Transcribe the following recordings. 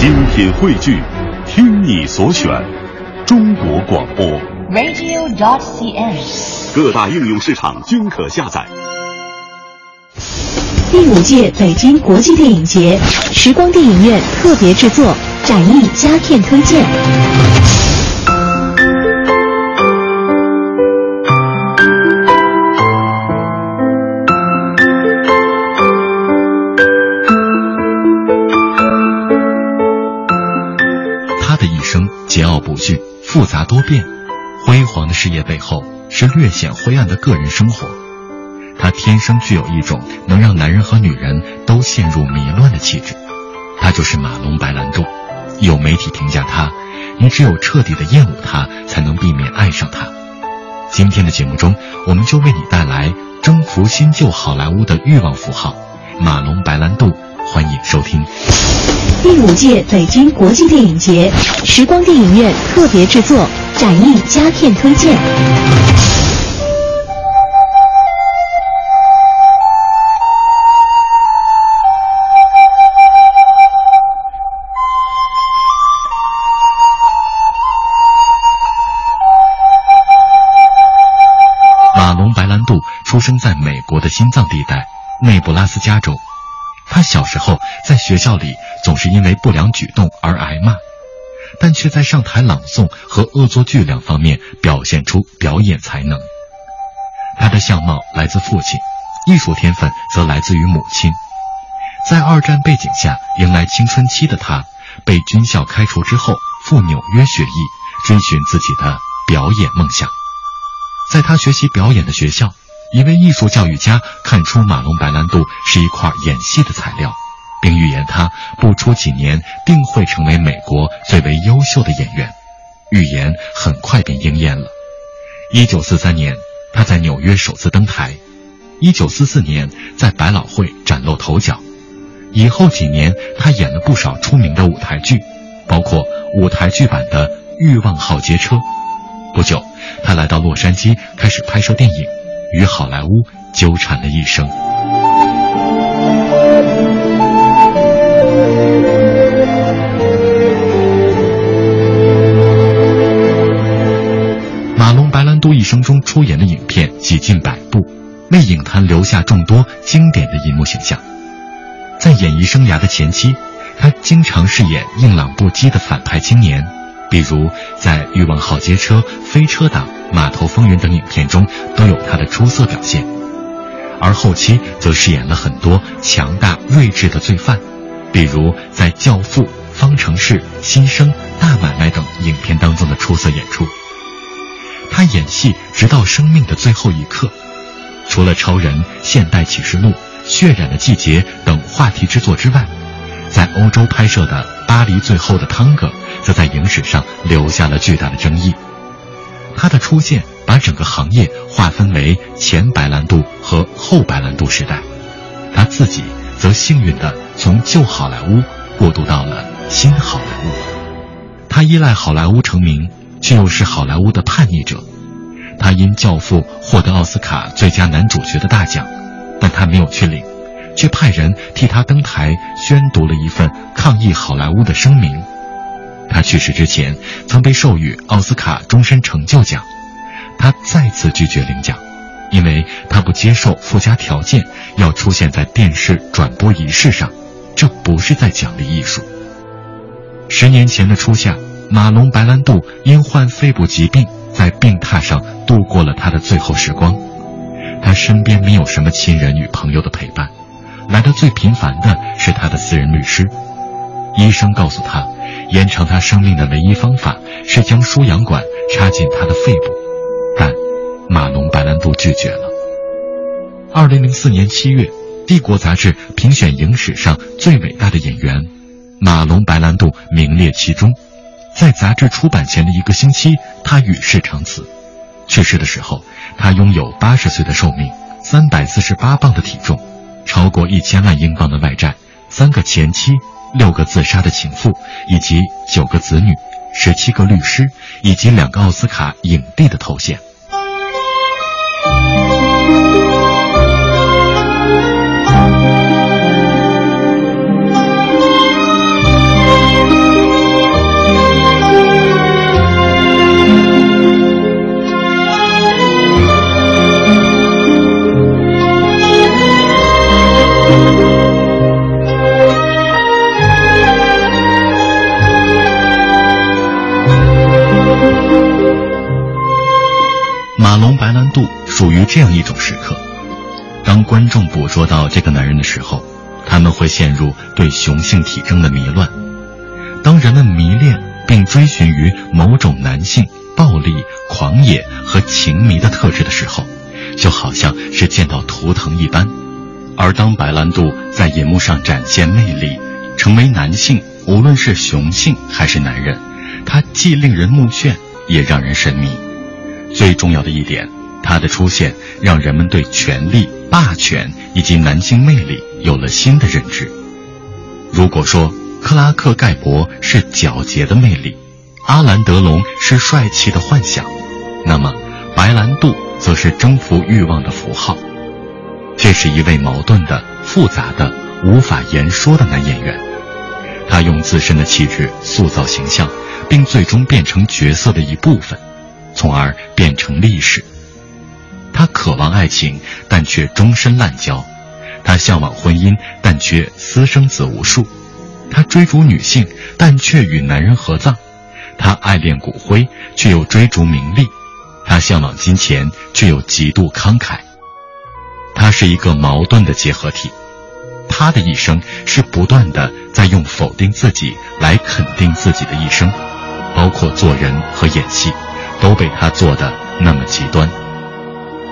精品汇聚，听你所选，中国广播。radio.dot.cn，。各大应用市场均可下载。第五届北京国际电影节，时光电影院特别制作，展映佳片推荐。复杂多变，辉煌的事业背后是略显灰暗的个人生活。他天生具有一种能让男人和女人都陷入迷乱的气质，他就是马龙白兰度。有媒体评价他：“你只有彻底的厌恶他，才能避免爱上他。”今天的节目中，我们就为你带来征服新旧好莱坞的欲望符号——马龙白兰度。欢迎收听。第五届北京国际电影节，时光电影院特别制作，展映佳片推荐。马龙白兰度出生在美国的心脏地带内布拉斯加州。他小时候在学校里总是因为不良举动而挨骂，但却在上台朗诵和恶作剧两方面表现出表演才能。他的相貌来自父亲，艺术天分则来自于母亲。在二战背景下迎来青春期的他，被军校开除之后赴纽约学艺，追寻自己的表演梦想。在他学习表演的学校，一位艺术教育家看出马龙白兰度是一块演戏的材料，并预言他不出几年定会成为美国最为优秀的演员。预言很快便应验了。一九四三年，他在纽约首次登台；一九四四年，在百老汇崭露头角。以后几年，他演了不少出名的舞台剧，包括舞台剧版的《欲望号街车》。不久，他来到洛杉矶，开始拍摄电影，与好莱坞纠缠了一生。马龙白兰度一生中出演的影片几近百部，为影坛留下众多经典的银幕形象。在演艺生涯的前期，他经常饰演硬朗不羁的反派青年。比如在《欲望号街车》《飞车党》《码头风云》等影片中都有他的出色表现，而后期则饰演了很多强大睿智的罪犯，比如在《教父》《方程式》《新生》《大买卖》等影片当中的出色演出。他演戏直到生命的最后一刻，除了《超人》《现代启示录》《血染的季节》等话题之作之外，在欧洲拍摄的《巴黎最后的汤戈》。则在影史上留下了巨大的争议。他的出现把整个行业划分为前白兰度和后白兰度时代，他自己则幸运地从旧好莱坞过渡到了新好莱坞。他依赖好莱坞成名，却又是好莱坞的叛逆者。他因《教父》获得奥斯卡最佳男主角的大奖，但他没有去领，却派人替他登台宣读了一份抗议好莱坞的声明。他去世之前曾被授予奥斯卡终身成就奖，他再次拒绝领奖，因为他不接受附加条件要出现在电视转播仪式上，这不是在奖励艺术。十年前的初夏，马龙白兰度因患肺部疾病，在病榻上度过了他的最后时光。他身边没有什么亲人与朋友的陪伴，来的最频繁的是他的私人律师。医生告诉他。延长他生命的唯一方法是将输氧管插进他的肺部，但马龙白兰度拒绝了。二零零四年七月，《帝国》杂志评选影史上最伟大的演员，马龙白兰度名列其中。在杂志出版前的一个星期，他与世长辞。去世的时候，他拥有八十岁的寿命，三百四十八磅的体重，超过一千万英镑的外债，三个前妻。六个自杀的情妇，以及九个子女，十七个律师，以及两个奥斯卡影帝的头衔。这样一种时刻：当观众捕捉到这个男人的时候，他们会陷入对雄性体征的迷乱；当人们迷恋并追寻于某种男性暴力、狂野和情迷的特质的时候，就好像是见到图腾一般。而当白兰度在银幕上展现魅力，成为男性，无论是雄性还是男人，他既令人目眩，也让人神迷。最重要的一点，他的出现让人们对权力、霸权以及男性魅力有了新的认知。如果说克拉克盖博是皎洁的魅力，阿兰德龙是帅气的幻想，那么白兰度则是征服欲望的符号。这是一位矛盾的、复杂的、无法言说的男演员。他用自身的气质塑造形象，并最终变成角色的一部分。从而变成历史。他渴望爱情，但却终身滥交；他向往婚姻，但却私生子无数；他追逐女性，但却与男人合葬；他爱恋骨灰，却又追逐名利；他向往金钱，却又极度慷慨。他是一个矛盾的结合体。他的一生是不断的在用否定自己来肯定自己的一生，包括做人和演戏。都被他做的那么极端。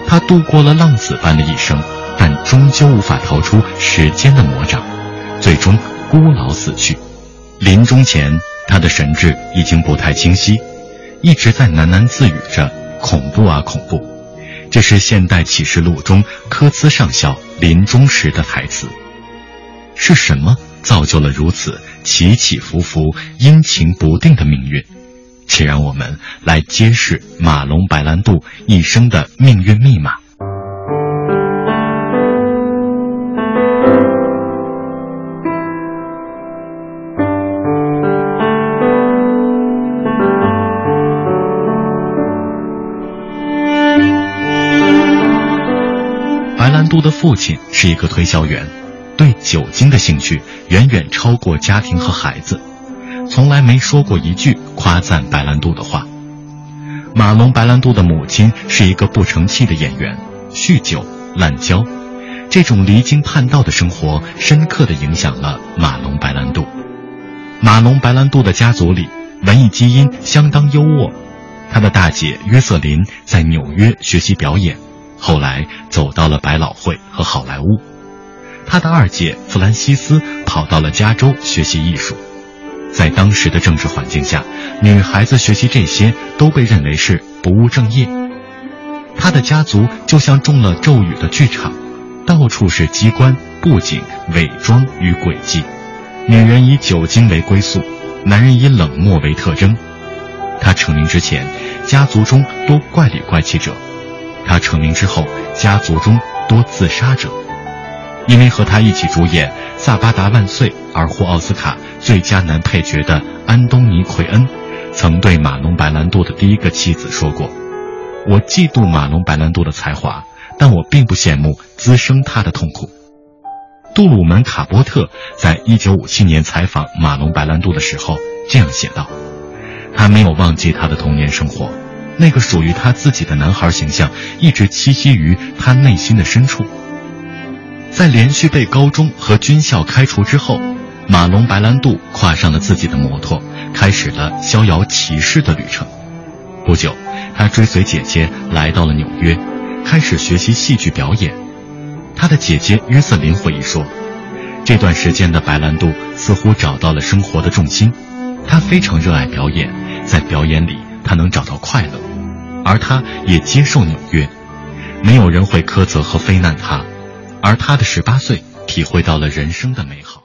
他度过了浪子般的一生，但终究无法逃出时间的魔掌，最终孤老死去。临终前，他的神智已经不太清晰，一直在喃喃自语着：“恐怖啊，恐怖！”这是现代启示录中科兹上校临终时的台词。是什么造就了如此起起伏伏、阴晴不定的命运？且让我们来揭示马龙·白兰度一生的命运密码。白兰度的父亲是一个推销员，对酒精的兴趣远远超过家庭和孩子。从来没说过一句夸赞白兰度的话。马龙·白兰度的母亲是一个不成器的演员，酗酒、滥交，这种离经叛道的生活深刻地影响了马龙·白兰度。马龙·白兰度的家族里，文艺基因相当优渥。他的大姐约瑟琳在纽约学习表演，后来走到了百老汇和好莱坞。他的二姐弗兰西斯跑到了加州学习艺术。在当时的政治环境下，女孩子学习这些都被认为是不务正业。他的家族就像中了咒语的剧场，到处是机关、布景、伪装与诡计。女人以酒精为归宿，男人以冷漠为特征。他成名之前，家族中多怪里怪气者；他成名之后，家族中多自杀者。因为和他一起主演《萨巴达万岁》而获奥斯卡。最佳男配角的安东尼·奎恩，曾对马龙·白兰度的第一个妻子说过：“我嫉妒马龙·白兰度的才华，但我并不羡慕滋生他的痛苦。”杜鲁门·卡波特在一九五七年采访马龙·白兰度的时候这样写道：“他没有忘记他的童年生活，那个属于他自己的男孩形象一直栖息于他内心的深处。在连续被高中和军校开除之后。”马龙·白兰度跨上了自己的摩托，开始了逍遥骑士的旅程。不久，他追随姐姐来到了纽约，开始学习戏剧表演。他的姐姐约瑟琳回忆说：“这段时间的白兰度似乎找到了生活的重心，他非常热爱表演，在表演里他能找到快乐，而他也接受纽约，没有人会苛责和非难他，而他的十八岁体会到了人生的美好。”